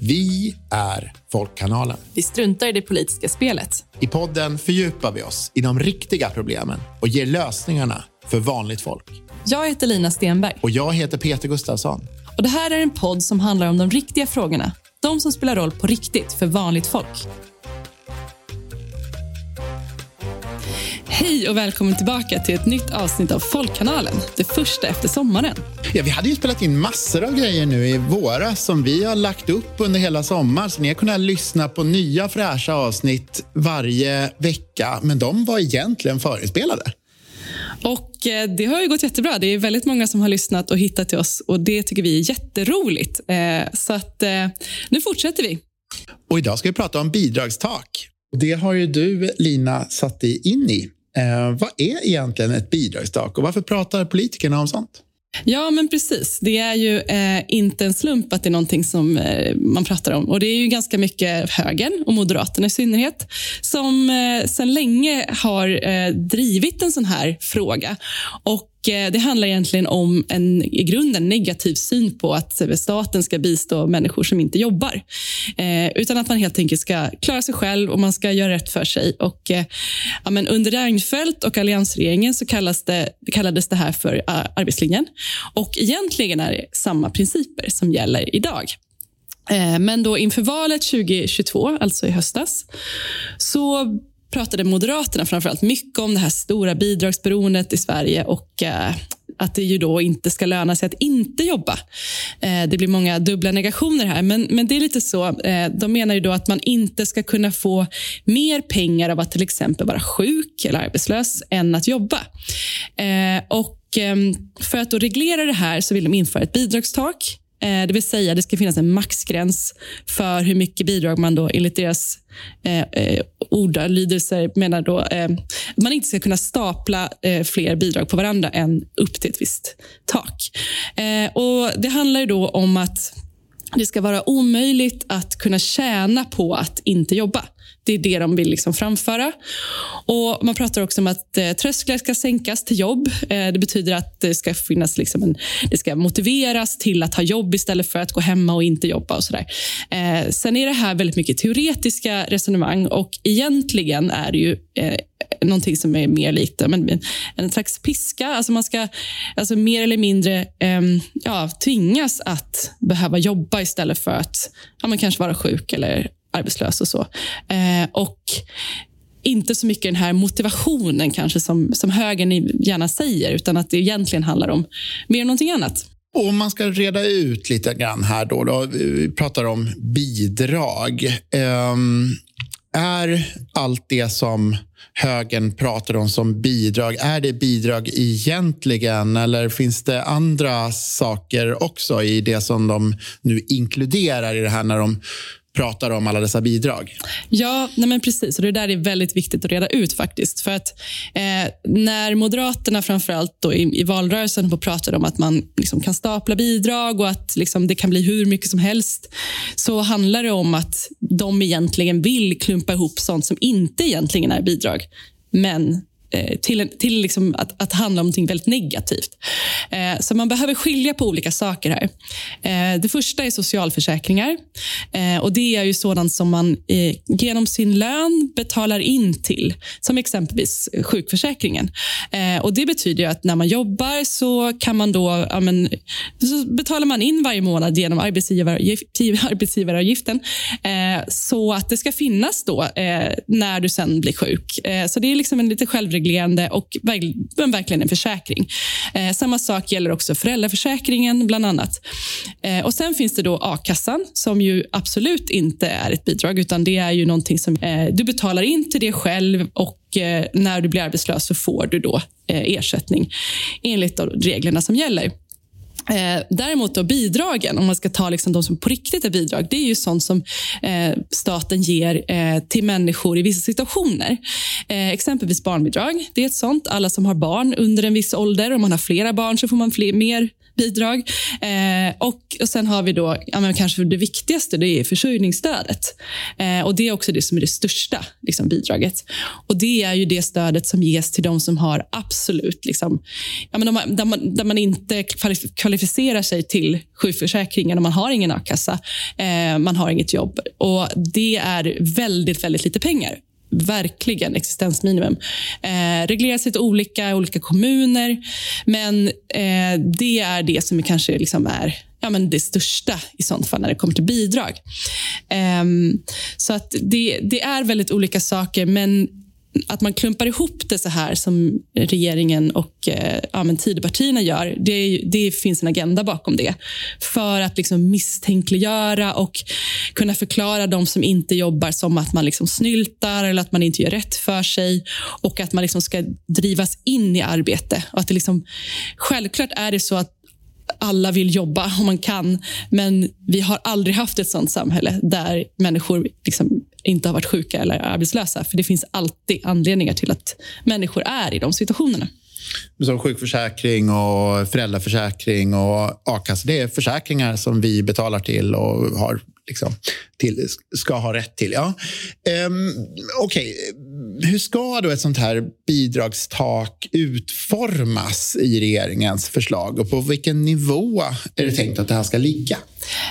Vi är Folkkanalen. Vi struntar i det politiska spelet. I podden fördjupar vi oss i de riktiga problemen och ger lösningarna för vanligt folk. Jag heter Lina Stenberg. Och jag heter Peter Gustafsson. Och Det här är en podd som handlar om de riktiga frågorna. De som spelar roll på riktigt för vanligt folk. Hej och välkommen tillbaka till ett nytt avsnitt av Folkkanalen. Det första efter sommaren. Ja, vi hade ju spelat in massor av grejer nu i våras som vi har lagt upp under hela sommaren. Så ni har kunnat lyssna på nya fräscha avsnitt varje vecka. Men de var egentligen förinspelade. Och eh, Det har ju gått jättebra. Det är väldigt många som har lyssnat och hittat till oss och det tycker vi är jätteroligt. Eh, så att eh, nu fortsätter vi. Och idag ska vi prata om bidragstak. Det har ju du, Lina, satt dig in i. Eh, vad är egentligen ett bidragstak och varför pratar politikerna om sånt? Ja, men precis. Det är ju eh, inte en slump att det är någonting som eh, man pratar om. Och Det är ju ganska mycket högern och Moderaterna i synnerhet som eh, sedan länge har eh, drivit en sån här fråga. Och Eh, det handlar egentligen om en i grunden negativ syn på att staten ska bistå människor som inte jobbar. Eh, utan att man helt enkelt ska klara sig själv och man ska göra rätt för sig. Och, eh, ja, men under Reinfeldt och alliansregeringen så kallas det, kallades det här för eh, arbetslinjen. Och egentligen är det samma principer som gäller idag. Eh, men då inför valet 2022, alltså i höstas, så pratade Moderaterna framförallt mycket om det här stora bidragsberoendet i Sverige och eh, att det ju då inte ska löna sig att inte jobba. Eh, det blir många dubbla negationer här, men, men det är lite så. Eh, de menar ju då att man inte ska kunna få mer pengar av att till exempel vara sjuk eller arbetslös än att jobba. Eh, och ehm, för att då reglera det här så vill de införa ett bidragstak Eh, det vill säga det ska finnas en maxgräns för hur mycket bidrag man då enligt deras eh, eh, ordalydelser menar då eh, man inte ska kunna stapla eh, fler bidrag på varandra än upp till ett visst tak. Eh, och Det handlar då om att det ska vara omöjligt att kunna tjäna på att inte jobba. Det är det de vill liksom framföra. Och Man pratar också om att eh, trösklar ska sänkas till jobb. Eh, det betyder att det ska finnas liksom en, det ska motiveras till att ha jobb istället för att gå hemma och inte jobba. och så där. Eh, sen är det här väldigt mycket teoretiska resonemang och egentligen är det ju eh, någonting som är mer likt men, en slags piska. Alltså man ska alltså mer eller mindre eh, ja, tvingas att behöva jobba istället för att ja, man kanske vara sjuk eller arbetslös och så. Eh, och inte så mycket den här motivationen kanske som, som högern gärna säger, utan att det egentligen handlar om mer någonting annat. Och om man ska reda ut lite grann här då, då vi pratar om bidrag. Um, är allt det som högern pratar om som bidrag, är det bidrag egentligen eller finns det andra saker också i det som de nu inkluderar i det här när de pratar om alla dessa bidrag. Ja, nej men precis. Och det där är väldigt viktigt att reda ut. faktiskt. För att eh, När Moderaterna framförallt då i, i valrörelsen pratade om att man liksom kan stapla bidrag och att liksom, det kan bli hur mycket som helst så handlar det om att de egentligen vill klumpa ihop sånt som inte egentligen är bidrag men Eh, till, till liksom att, att handla om någonting väldigt negativt. Eh, så man behöver skilja på olika saker här. Eh, det första är socialförsäkringar. Eh, och Det är ju sådant som man eh, genom sin lön betalar in till, som exempelvis sjukförsäkringen. Eh, och Det betyder att när man jobbar så kan man då ja, men, så betalar man in varje månad genom arbetsgivaravgift, arbetsgivaravgiften eh, så att det ska finnas då eh, när du sen blir sjuk. så det är liksom en lite självreglerande självreglerande och verkligen en försäkring. Eh, samma sak gäller också föräldraförsäkringen, bland annat. Eh, och Sen finns det då a-kassan, som ju absolut inte är ett bidrag, utan det är ju någonting som eh, du betalar in till dig själv och eh, när du blir arbetslös så får du då eh, ersättning enligt de reglerna som gäller. Eh, däremot då bidragen, om man ska ta liksom de som på riktigt är bidrag, det är ju sånt som eh, staten ger eh, till människor i vissa situationer. Eh, exempelvis barnbidrag. Det är ett sånt. Alla som har barn under en viss ålder, om man har flera barn så får man fler, mer bidrag. Eh, och, och Sen har vi då, ja, men kanske det viktigaste, det är försörjningsstödet. Eh, och Det är också det som är det största liksom, bidraget. Och Det är ju det stödet som ges till de som har absolut, liksom, ja, men de, där, man, där man inte kvalificerar sig till sjukförsäkringen och man har ingen a-kassa, eh, man har inget jobb. Och Det är väldigt, väldigt lite pengar verkligen existensminimum. Eh, regleras lite olika i olika kommuner, men eh, det är det som kanske liksom är ja, men det största i sånt fall när det kommer till bidrag. Eh, så att det, det är väldigt olika saker, men att man klumpar ihop det så här som regeringen och eh, ja, men Tidöpartierna gör, det, det, finns en agenda bakom det. För att liksom misstänkliggöra och kunna förklara de som inte jobbar som att man liksom snyltar eller att man inte gör rätt för sig och att man liksom ska drivas in i arbete. Och att det liksom, självklart är det så att alla vill jobba om man kan, men vi har aldrig haft ett sånt samhälle där människor liksom inte har varit sjuka eller arbetslösa. För det finns alltid anledningar till att människor är i de situationerna. Som sjukförsäkring, och föräldraförsäkring och a-kassa. Det är försäkringar som vi betalar till och har liksom, till, ska ha rätt till. Ja. Um, Okej, okay hur ska då ett sånt här bidragstak utformas i regeringens förslag och på vilken nivå är det tänkt att det här ska ligga?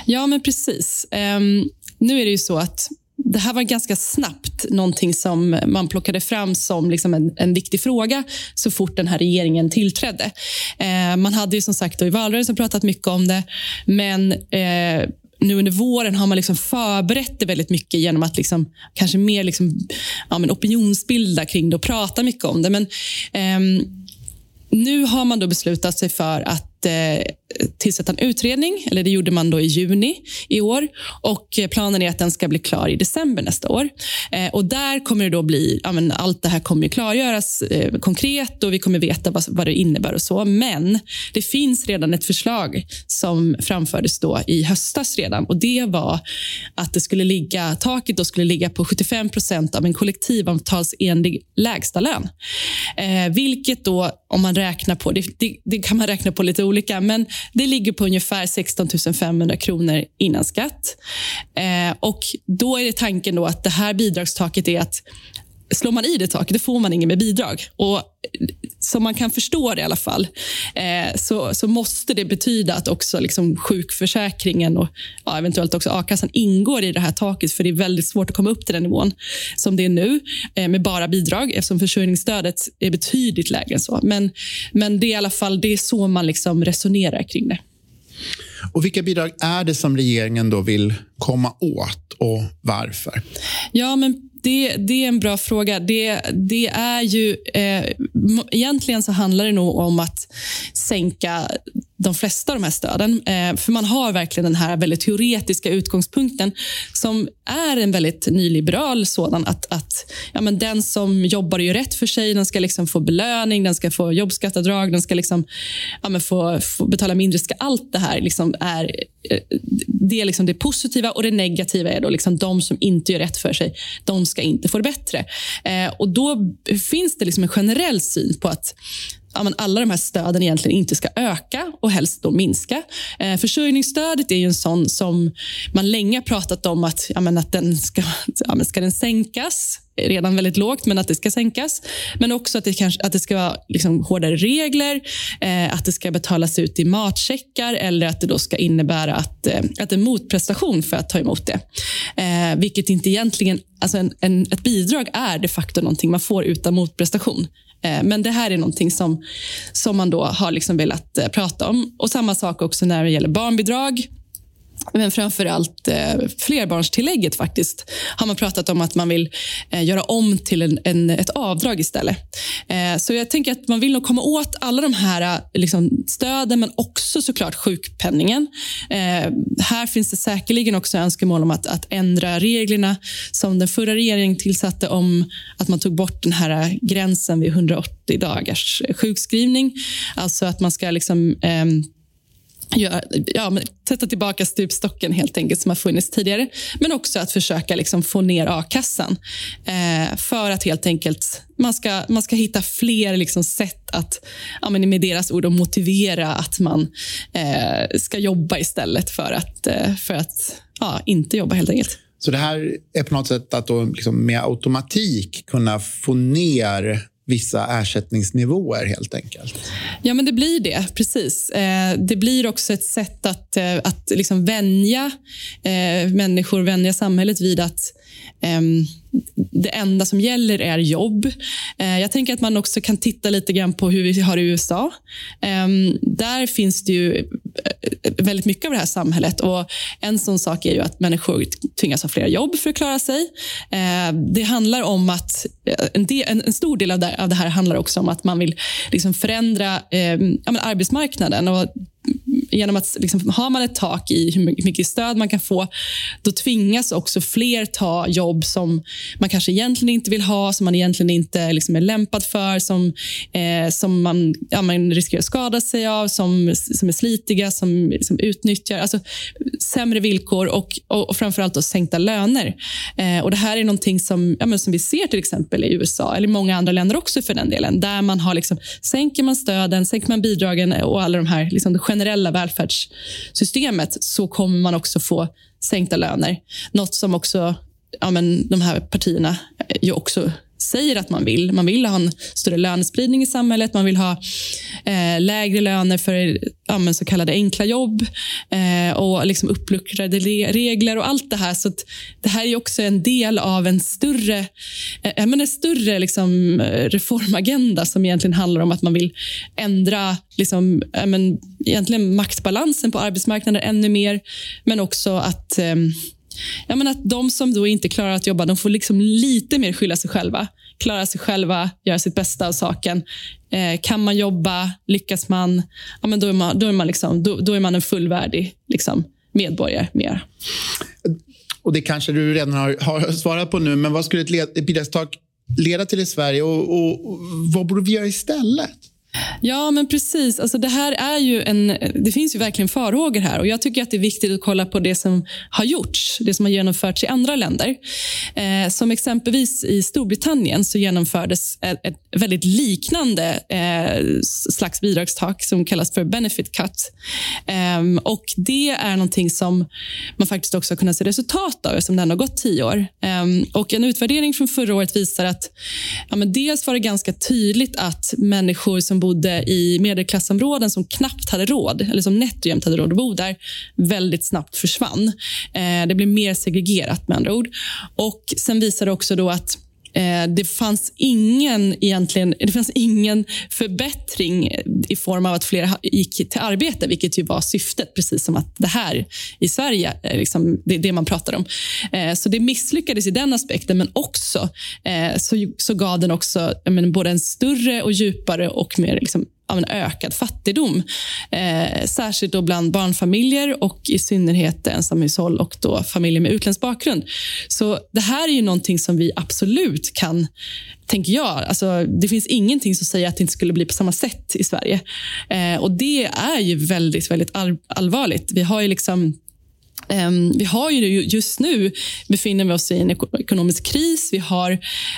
Ja, men precis. Um, nu är det ju så att det här var ganska snabbt någonting som man plockade fram som liksom en, en viktig fråga så fort den här regeringen tillträdde. Eh, man hade ju som sagt i valrörelsen pratat mycket om det, men eh, nu under våren har man liksom förberett det väldigt mycket genom att liksom, kanske mer liksom, ja, men opinionsbilda kring det och prata mycket om det. Men, eh, nu har man då beslutat sig för att Eh, tillsätta en utredning. Eller Det gjorde man då i juni i år. och eh, Planen är att den ska bli klar i december nästa år. Eh, och Där kommer det då bli... Ja, men allt det här kommer klargöras konkret och vi kommer veta vad, vad, det innebär. och så. Men det finns redan ett förslag som framfördes då i höstas redan. och Det var att det skulle ligga, taket då skulle ligga på 75 procent av en kollektivavtalsenlig lägstalön. Eh, vilket då, om man räknar på... Det, det, det kan man räkna på lite olika, men det ligger på ungefär 16 500 kronor innan skatt. Eh, och Då är det tanken då att det här bidragstaket är att slår man i det taket, då får man inget med bidrag. Och som man kan förstå det i alla fall, eh, så, så måste det betyda att också liksom sjukförsäkringen och ja, eventuellt också a-kassan ingår i det här taket. För det är väldigt svårt att komma upp till den nivån som det är nu eh, med bara bidrag eftersom försörjningsstödet är betydligt lägre än så. Men, men det är i alla fall det är så man liksom resonerar kring det. Och Vilka bidrag är det som regeringen då vill komma åt och varför? Ja, men det, det är en bra fråga. Det, det är ju, eh, egentligen så handlar det nog om att sänka de flesta av de här stöden. Eh, för man har verkligen den här väldigt teoretiska utgångspunkten som är en väldigt nyliberal sådan. Att, att ja, men den som jobbar och gör rätt för sig, den ska liksom få belöning, den ska få jobbskatteavdrag, den ska liksom, ja, men få, få betala mindre skatt. Allt det här liksom är, eh, det är liksom det positiva och det negativa är då liksom de som inte gör rätt för sig. De ska inte få det bättre. Eh, och Då finns det liksom en generell syn på att ja, men alla de här stöden egentligen inte ska öka och helst då minska. Eh, försörjningsstödet är ju en sån som man länge har pratat om att, ja, men att den ska, ja, men ska den sänkas redan väldigt lågt, men att det ska sänkas. Men också att det, kanske, att det ska vara liksom hårdare regler, eh, att det ska betalas ut i matcheckar eller att det då ska innebära att, eh, att en motprestation för att ta emot det. Eh, vilket inte egentligen... Alltså en, en, ett bidrag är de facto någonting man får utan motprestation. Eh, men det här är någonting som, som man då har liksom velat eh, prata om. Och Samma sak också när det gäller barnbidrag. Men framför allt eh, flerbarnstillägget faktiskt har man pratat om att man vill eh, göra om till en, en, ett avdrag istället. Eh, så jag tänker att man vill nog komma åt alla de här eh, liksom, stöden men också såklart sjukpenningen. Eh, här finns det säkerligen också önskemål om att, att ändra reglerna som den förra regeringen tillsatte om att man tog bort den här eh, gränsen vid 180 dagars sjukskrivning. Alltså att man ska liksom ehm, ehm, ja, sätta tillbaka stupstocken helt enkelt som har funnits tidigare. Men också att försöka liksom få ner a-kassan. Eh, för att helt enkelt man ska, man ska hitta fler liksom sätt att, ja, med deras ord, att motivera att man eh, ska jobba istället för att, eh, för att ja, inte jobba helt enkelt. Så det här är på något sätt att då liksom med automatik kunna få ner vissa ersättningsnivåer helt enkelt. Ja, men det blir det. Precis. Eh, det blir också ett sätt att, eh, att liksom vänja eh, människor, vänja samhället vid att ehm, det enda som gäller är jobb. Eh, jag tänker att man också kan titta lite grann på hur vi har det i USA. Ehm, där finns det ju eh, väldigt mycket av det här samhället. Och En sån sak är ju att människor tvingas ha flera jobb för att klara sig. Ehm, det handlar om att eh, en, del, en stor del av det, här handlar också om att man vill liksom förändra ehm, arbetsmarknaden. Och genom att liksom, har man ett tak i hur mycket stöd man kan få, då tvingas också fler ta jobb som man kanske egentligen inte vill ha, som man egentligen inte liksom, är lämpad för, som, eh, som man, ja, man riskerar att skada sig av, som, som är slitiga, som som utnyttjar. Alltså, sämre villkor och, och, och framförallt då, sänkta löner. Eh, och Det här är någonting som, ja, som vi ser till exempel i USA, eller i många andra länder också för den delen, där man har liksom, sänker man stöden, sänker man bidragen och alla de här liksom, generella välfärdssystemet så kommer man också få sänkta löner. Något som också ja, men de här partierna ju också säger att man vill. Man vill ha en större lönespridning i samhället. Man vill ha eh, lägre löner för ja, så kallade enkla jobb eh, och liksom uppluckrade regler och allt det här. Så Det här är också en del av en större, eh, men en större liksom, reformagenda som egentligen handlar om att man vill ändra liksom, men, egentligen maktbalansen på arbetsmarknaden ännu mer, men också att eh, Ja, men att de som då inte klarar att jobba de får liksom lite mer skylla sig själva. Klara sig själva, göra sitt bästa av saken. Eh, kan man jobba, lyckas man, ja, men då, är man, då, är man liksom, då, då är man en fullvärdig liksom, medborgare. Mer. Och Det kanske du redan har, har svarat på nu, men vad skulle ett bidragstak leda till i Sverige och, och, och vad borde vi göra istället? Ja, men precis. Alltså, det, här är ju en, det finns ju verkligen farhågor här. och Jag tycker att det är viktigt att kolla på det som har gjorts, det som har genomförts i andra länder. Eh, som exempelvis i Storbritannien så genomfördes ett, ett väldigt liknande eh, slags bidragstak som kallas för benefit cut. Eh, och Det är någonting som man faktiskt också har kunnat se resultat av eftersom det har gått tio år. Ehm, och En utvärdering från förra året visar att ja, men dels var det ganska tydligt att människor som bodde i medelklassområden som knappt hade råd, eller som nätt och hade råd att bo där, väldigt snabbt försvann. Eh, det blev mer segregerat med andra ord. Och Sen visade det också då att Eh, det fanns ingen egentligen, det fanns ingen förbättring i form av att fler gick till arbete, vilket ju var syftet, precis som att det här i Sverige är liksom, det, är det man pratar om. Eh, så det misslyckades i den aspekten, men också eh, så, så gav den också men, både en större och djupare och mer liksom, av en ökad fattigdom. Eh, särskilt då bland barnfamiljer och i synnerhet ensamhushåll och då familjer med utländsk bakgrund. Så det här är ju någonting som vi absolut kan tänker jag. Alltså, det finns ingenting som säger att det inte skulle bli på samma sätt i Sverige. Eh, och Det är ju väldigt, väldigt all allvarligt. Vi har ju liksom Ehm, vi har ju just nu befinner vi oss i en ekonomisk kris. Vi har,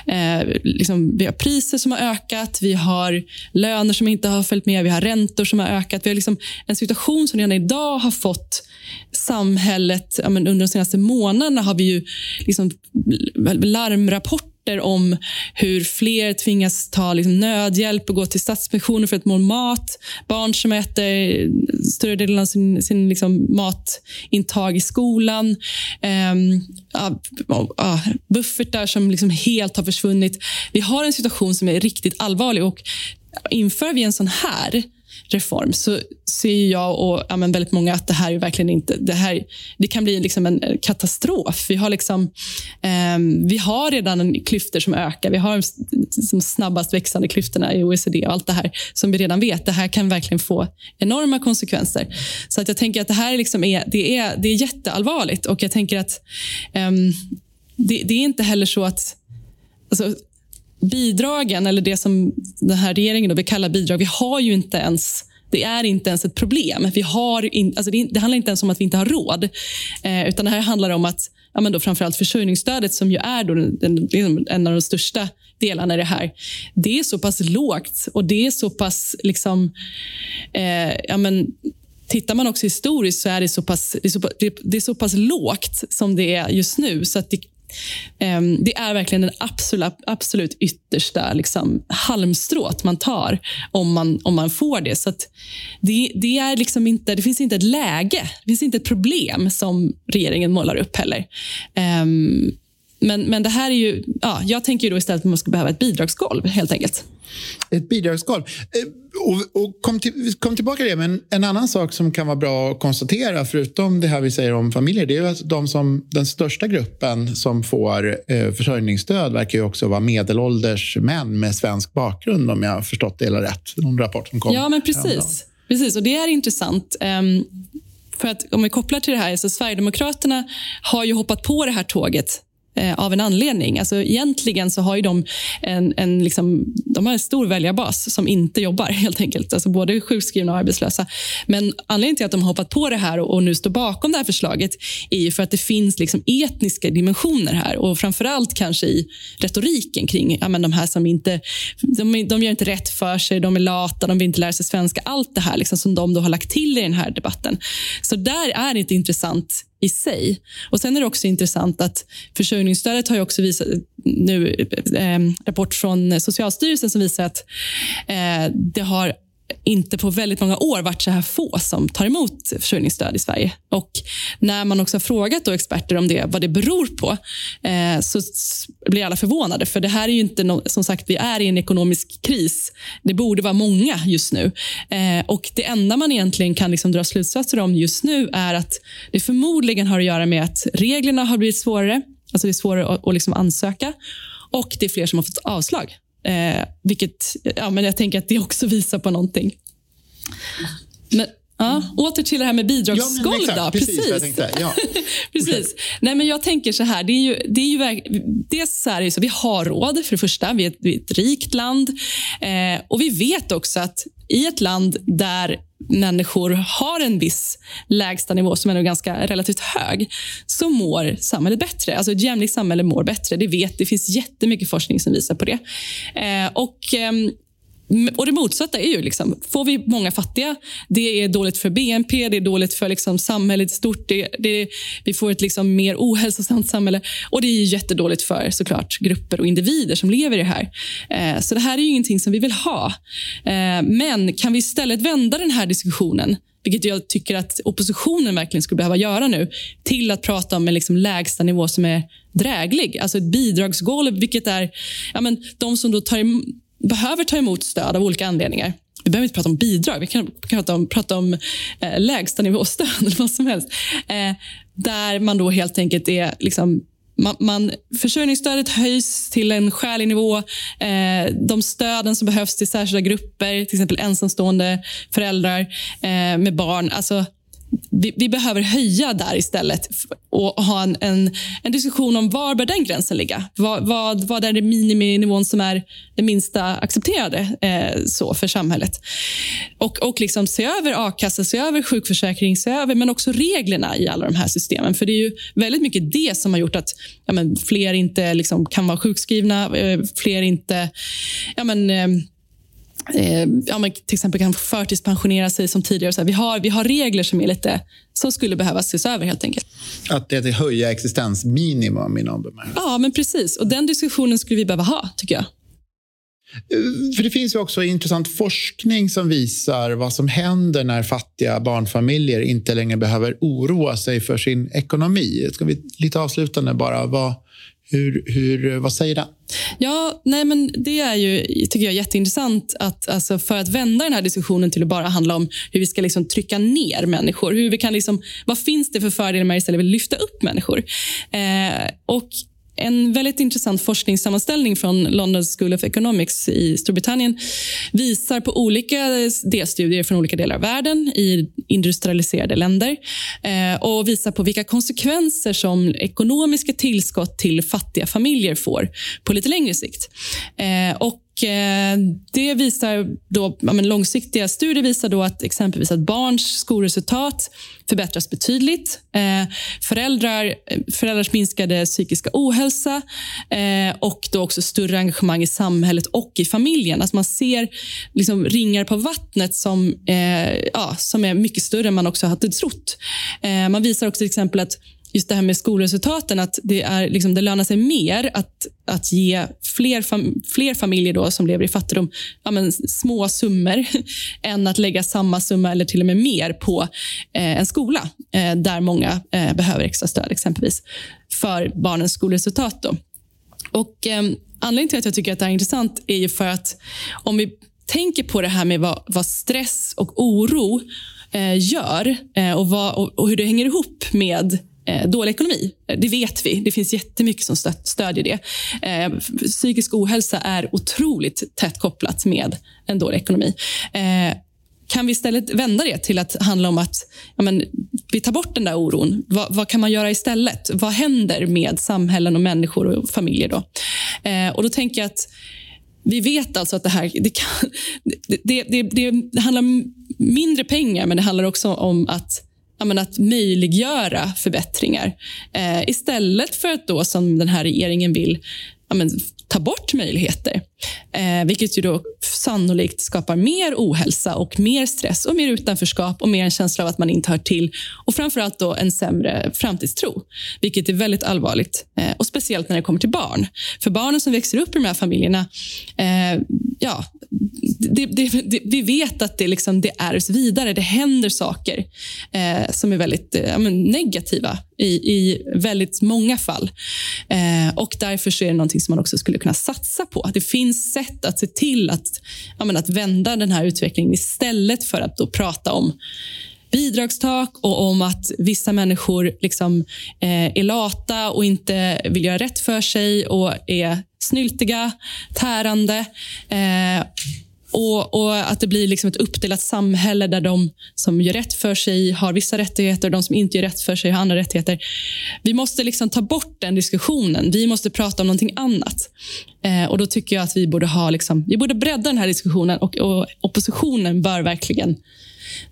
eh, liksom, vi har priser som har ökat, vi har löner som inte har följt med, vi har räntor som har ökat. Vi har liksom en situation som redan idag har fått samhället... Ja, under de senaste månaderna har vi ju liksom larmrapporter rapporter om hur fler tvingas ta liksom nödhjälp och gå till Stadsmissionen för att må mat. Barn som äter större delen av sin, sin liksom matintag i skolan. Um, ja, buffertar som liksom helt har försvunnit. Vi har en situation som är riktigt allvarlig. och Inför vi en sån här reform så ser jag och ja, men väldigt många att det här är verkligen inte... Det, här, det kan bli liksom en eh, katastrof. Vi har, liksom, eh, vi har redan klyftor som ökar. Vi har de snabbast växande klyftorna i OECD och allt det här som vi redan vet. Det här kan verkligen få enorma konsekvenser. Så att jag tänker att det här liksom är, det är, det är jätteallvarligt och jag tänker att eh, det, det, är inte heller så att Alltså, bidragen, eller det som den här regeringen då vill kalla bidrag, vi har ju inte ens Det är inte ens ett problem. Vi har in, alltså det, det handlar inte ens om att vi inte har råd. Eh, utan det här handlar om att ja, men då framförallt försörjningsstödet, som ju är då den, den, liksom en av de största delarna i det här, det är så pass lågt och det är så pass... liksom eh, ja, men, Tittar man också historiskt så är det så pass, det är så, det är så pass lågt som det är just nu. Så att det, Ehm, det är verkligen den absolut, absolut yttersta liksom, halmstrået man tar om man, om man får det. Så det, det, är liksom inte, det finns inte ett läge, det finns inte ett problem som regeringen målar upp heller. Ehm, men, men det här är ju, ja, jag tänker då istället att man skulle behöva ett bidragsgolv helt enkelt. Ett bidragsgolv. Eh, och, och kom, till, kom tillbaka till det, men en annan sak som kan vara bra att konstatera, förutom det här vi säger om familjer, det är att de som, den största gruppen som får eh, försörjningsstöd verkar ju också vara medelålders män med svensk bakgrund, om jag har förstått det hela rätt. Någon rapport som kom. Ja, men precis. precis och Det är intressant. Um, för att Om vi kopplar till det här, så Sverigedemokraterna har ju hoppat på det här tåget Eh, av en anledning. Alltså, egentligen så har de en, en, liksom, de har en stor väljarbas som inte jobbar, helt enkelt. Alltså, både sjukskrivna och arbetslösa. Men anledningen till att de har hoppat på det här och, och nu står bakom det här förslaget är för att det finns liksom etniska dimensioner här. Och framförallt kanske i retoriken kring ja, men de här som inte de, de gör inte rätt för sig, de är lata, de vill inte lära sig svenska. Allt det här liksom, som de då har lagt till i den här debatten. Så där är det intressant i sig. Och Sen är det också intressant att försörjningsstödet har ju också visat nu eh, eh rapport från Socialstyrelsen som visar att eh, det har inte på väldigt många år varit så här få som tar emot försörjningsstöd i Sverige. Och När man också har frågat då experter om det, vad det beror på eh, så blir alla förvånade. För det här är ju inte no som sagt, vi är i en ekonomisk kris. Det borde vara många just nu. Eh, och Det enda man egentligen kan liksom dra slutsatser om just nu är att det förmodligen har att göra med att reglerna har blivit svårare. Alltså det är svårare att, att liksom ansöka och det är fler som har fått avslag. Eh, vilket, ja, men jag tänker att det också visar på någonting. Men, Ja, åter till det här med bidragsgolv. Ja, precis. precis. Ja. precis. Nej, men jag tänker så här. Det är ju, det är ju, dels så är så, vi har råd, för det första. Vi är ett, vi är ett rikt land. Eh, och Vi vet också att i ett land där människor har en viss lägstanivå som är ganska relativt hög, så mår samhället bättre. Alltså ett jämlikt samhälle mår bättre. Det vet Det finns jättemycket forskning som visar på det. Eh, och eh, och Det motsatta är ju, liksom, får vi många fattiga, det är dåligt för BNP, det är dåligt för liksom, samhället i stort. Det, det, vi får ett liksom, mer ohälsosamt samhälle. Och det är jättedåligt för såklart grupper och individer som lever i det här. Eh, så det här är ju ingenting som vi vill ha. Eh, men kan vi istället vända den här diskussionen vilket jag tycker att oppositionen verkligen skulle behöva göra nu, till att prata om en liksom lägsta nivå som är dräglig. Alltså ett bidragsgolv, vilket är ja, men de som då tar behöver ta emot stöd av olika anledningar. Vi behöver inte prata om bidrag, vi kan prata om, prata om eh, lägstanivåstöd eller vad som helst. Eh, där man då helt enkelt är liksom man, man, försörjningsstödet höjs till en skälig nivå. Eh, de stöden som behövs till särskilda grupper, till exempel ensamstående föräldrar eh, med barn. Alltså, vi, vi, behöver höja där istället och ha en, en, en, diskussion om var bör den gränsen ligga. Vad, vad, vad är det miniminivån som är den minsta accepterade eh, så för samhället? Och, och liksom se över a-kassa, se över sjukförsäkring, se över, men också reglerna i alla de här systemen. För det är ju väldigt mycket det som har gjort att ja, men, fler inte liksom, kan vara sjukskrivna, eh, fler inte ja, men, eh, eh, ja, men till exempel kan förtidspensionera sig som tidigare. Så här, vi, har, vi har regler som är lite som skulle behöva ses över helt enkelt. Att det är att höja existensminimum i någon bemärkelse? Ja, men precis. Och den diskussionen skulle vi behöva ha, tycker jag. För Det finns ju också intressant forskning som visar vad som händer när fattiga barnfamiljer inte längre behöver oroa sig för sin ekonomi. Ska vi lite avslutande bara, vad, hur, hur, eh, vad säger den? Ja, nej men det är ju tycker jag, jätteintressant att, alltså, för att vända den här diskussionen till att bara handla om hur vi ska liksom, trycka ner människor. Hur vi kan, liksom, vad finns det för fördelar med att istället lyfta upp människor? Eh, och en väldigt intressant forskningssammanställning från London School of Economics i Storbritannien visar på olika delstudier från olika delar av världen i industrialiserade länder eh, och visar på vilka konsekvenser som ekonomiska tillskott till fattiga familjer får på lite längre sikt. Eh, och Eh, det visar då, ja, långsiktiga studier visar då att exempelvis att barns skolresultat förbättras betydligt. Eh, föräldrar, föräldrars minskade psykiska ohälsa eh, och då också större engagemang i samhället och i familjen. Alltså man ser liksom ringar på vattnet som, eh, ja, som är mycket större än man också hade trott. Eh, man visar också till exempel att just det här med skolresultaten, att det, är, liksom, det lönar sig mer att, att ge fler, fam fler familjer då, som lever i fattigdom ja, men, små summor än att lägga samma summa eller till och med mer på eh, en skola eh, där många eh, behöver extra stöd, exempelvis för barnens skolresultat. Då. Och, eh, anledningen till att jag tycker att det här är intressant är ju för att om vi tänker på det här med vad, vad stress och oro eh, gör eh, och, vad, och, och hur det hänger ihop med Eh, dålig ekonomi. Eh, det vet vi. Det finns jättemycket som stödjer det. Eh, psykisk ohälsa är otroligt tätt kopplat med en dålig ekonomi. Eh, kan vi istället vända det till att handla om att ja, men, vi tar bort den där oron? Vad, vad, kan man göra istället? Vad händer med samhällen och människor och familjer då? Eh, och då tänker jag att vi vet alltså att det här det, kan, det, det, det, det handlar om mindre pengar, men det handlar också om att men, att möjliggöra förbättringar. Eh, istället för att då, som den här regeringen vill, men, ta bort möjligheter. Eh, vilket ju då sannolikt skapar mer ohälsa och mer stress och mer utanförskap och mer en känsla av att man inte hör till. Och framförallt då en sämre framtidstro, vilket är väldigt allvarligt. Eh, och Speciellt när det kommer till barn. För barnen som växer upp i de här familjerna, eh, ja, det, det, det, vi vet att det, liksom, det ärvs vidare. Det händer saker eh, som är väldigt eh, negativa i, i väldigt många fall. Eh, och Därför är det någonting som man också skulle kunna satsa på. Det finns sätt att se till att, menar, att vända den här utvecklingen istället för att då prata om bidragstak och om att vissa människor liksom, eh, är lata och inte vill göra rätt för sig och är snyltiga, tärande. Eh, och, och, att det blir liksom ett uppdelat samhälle där de som gör rätt för sig har vissa rättigheter och de som inte gör rätt för sig har andra rättigheter. Vi måste liksom ta bort den diskussionen. Vi måste prata om någonting annat. Eh, och Då tycker jag att vi borde, ha liksom, vi borde bredda den här diskussionen och, och oppositionen bör verkligen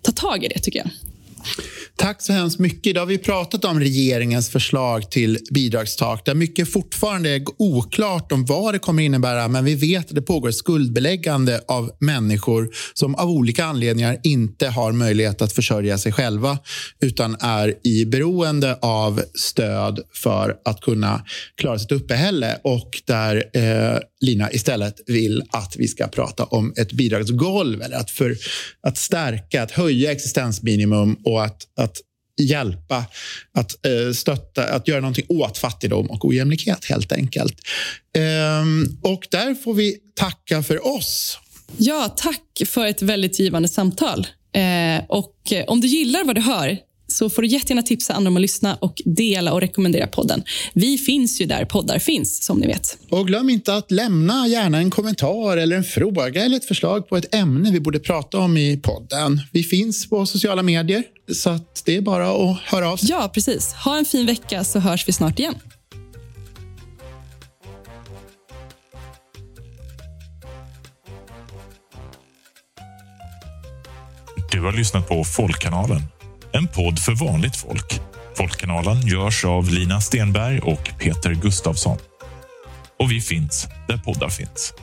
ta tag i det, tycker jag. Tack så hemskt mycket. Idag har vi pratat om regeringens förslag till bidragstak där mycket fortfarande är oklart om vad det kommer innebära men vi vet att det pågår skuldbeläggande av människor som av olika anledningar inte har möjlighet att försörja sig själva utan är i beroende av stöd för att kunna klara sitt uppehälle och där eh, Lina istället vill att vi ska prata om ett bidragsgolv eller att, för, att stärka, att höja existensminimum och att, att hjälpa, att eh, stötta, att göra någonting åt fattigdom och ojämlikhet helt enkelt. Ehm, och där får vi tacka för oss. Ja, tack för ett väldigt givande samtal. Eh, och om du gillar vad du hör så får du jättegärna tipsa andra om att lyssna och dela och rekommendera podden. Vi finns ju där poddar finns, som ni vet. Och glöm inte att lämna gärna en kommentar eller en fråga eller ett förslag på ett ämne vi borde prata om i podden. Vi finns på sociala medier, så det är bara att höra av sig. Ja, precis. Ha en fin vecka så hörs vi snart igen. Du har lyssnat på Folkkanalen en podd för vanligt folk. Folkkanalen görs av Lina Stenberg och Peter Gustavsson. Och vi finns där poddar finns.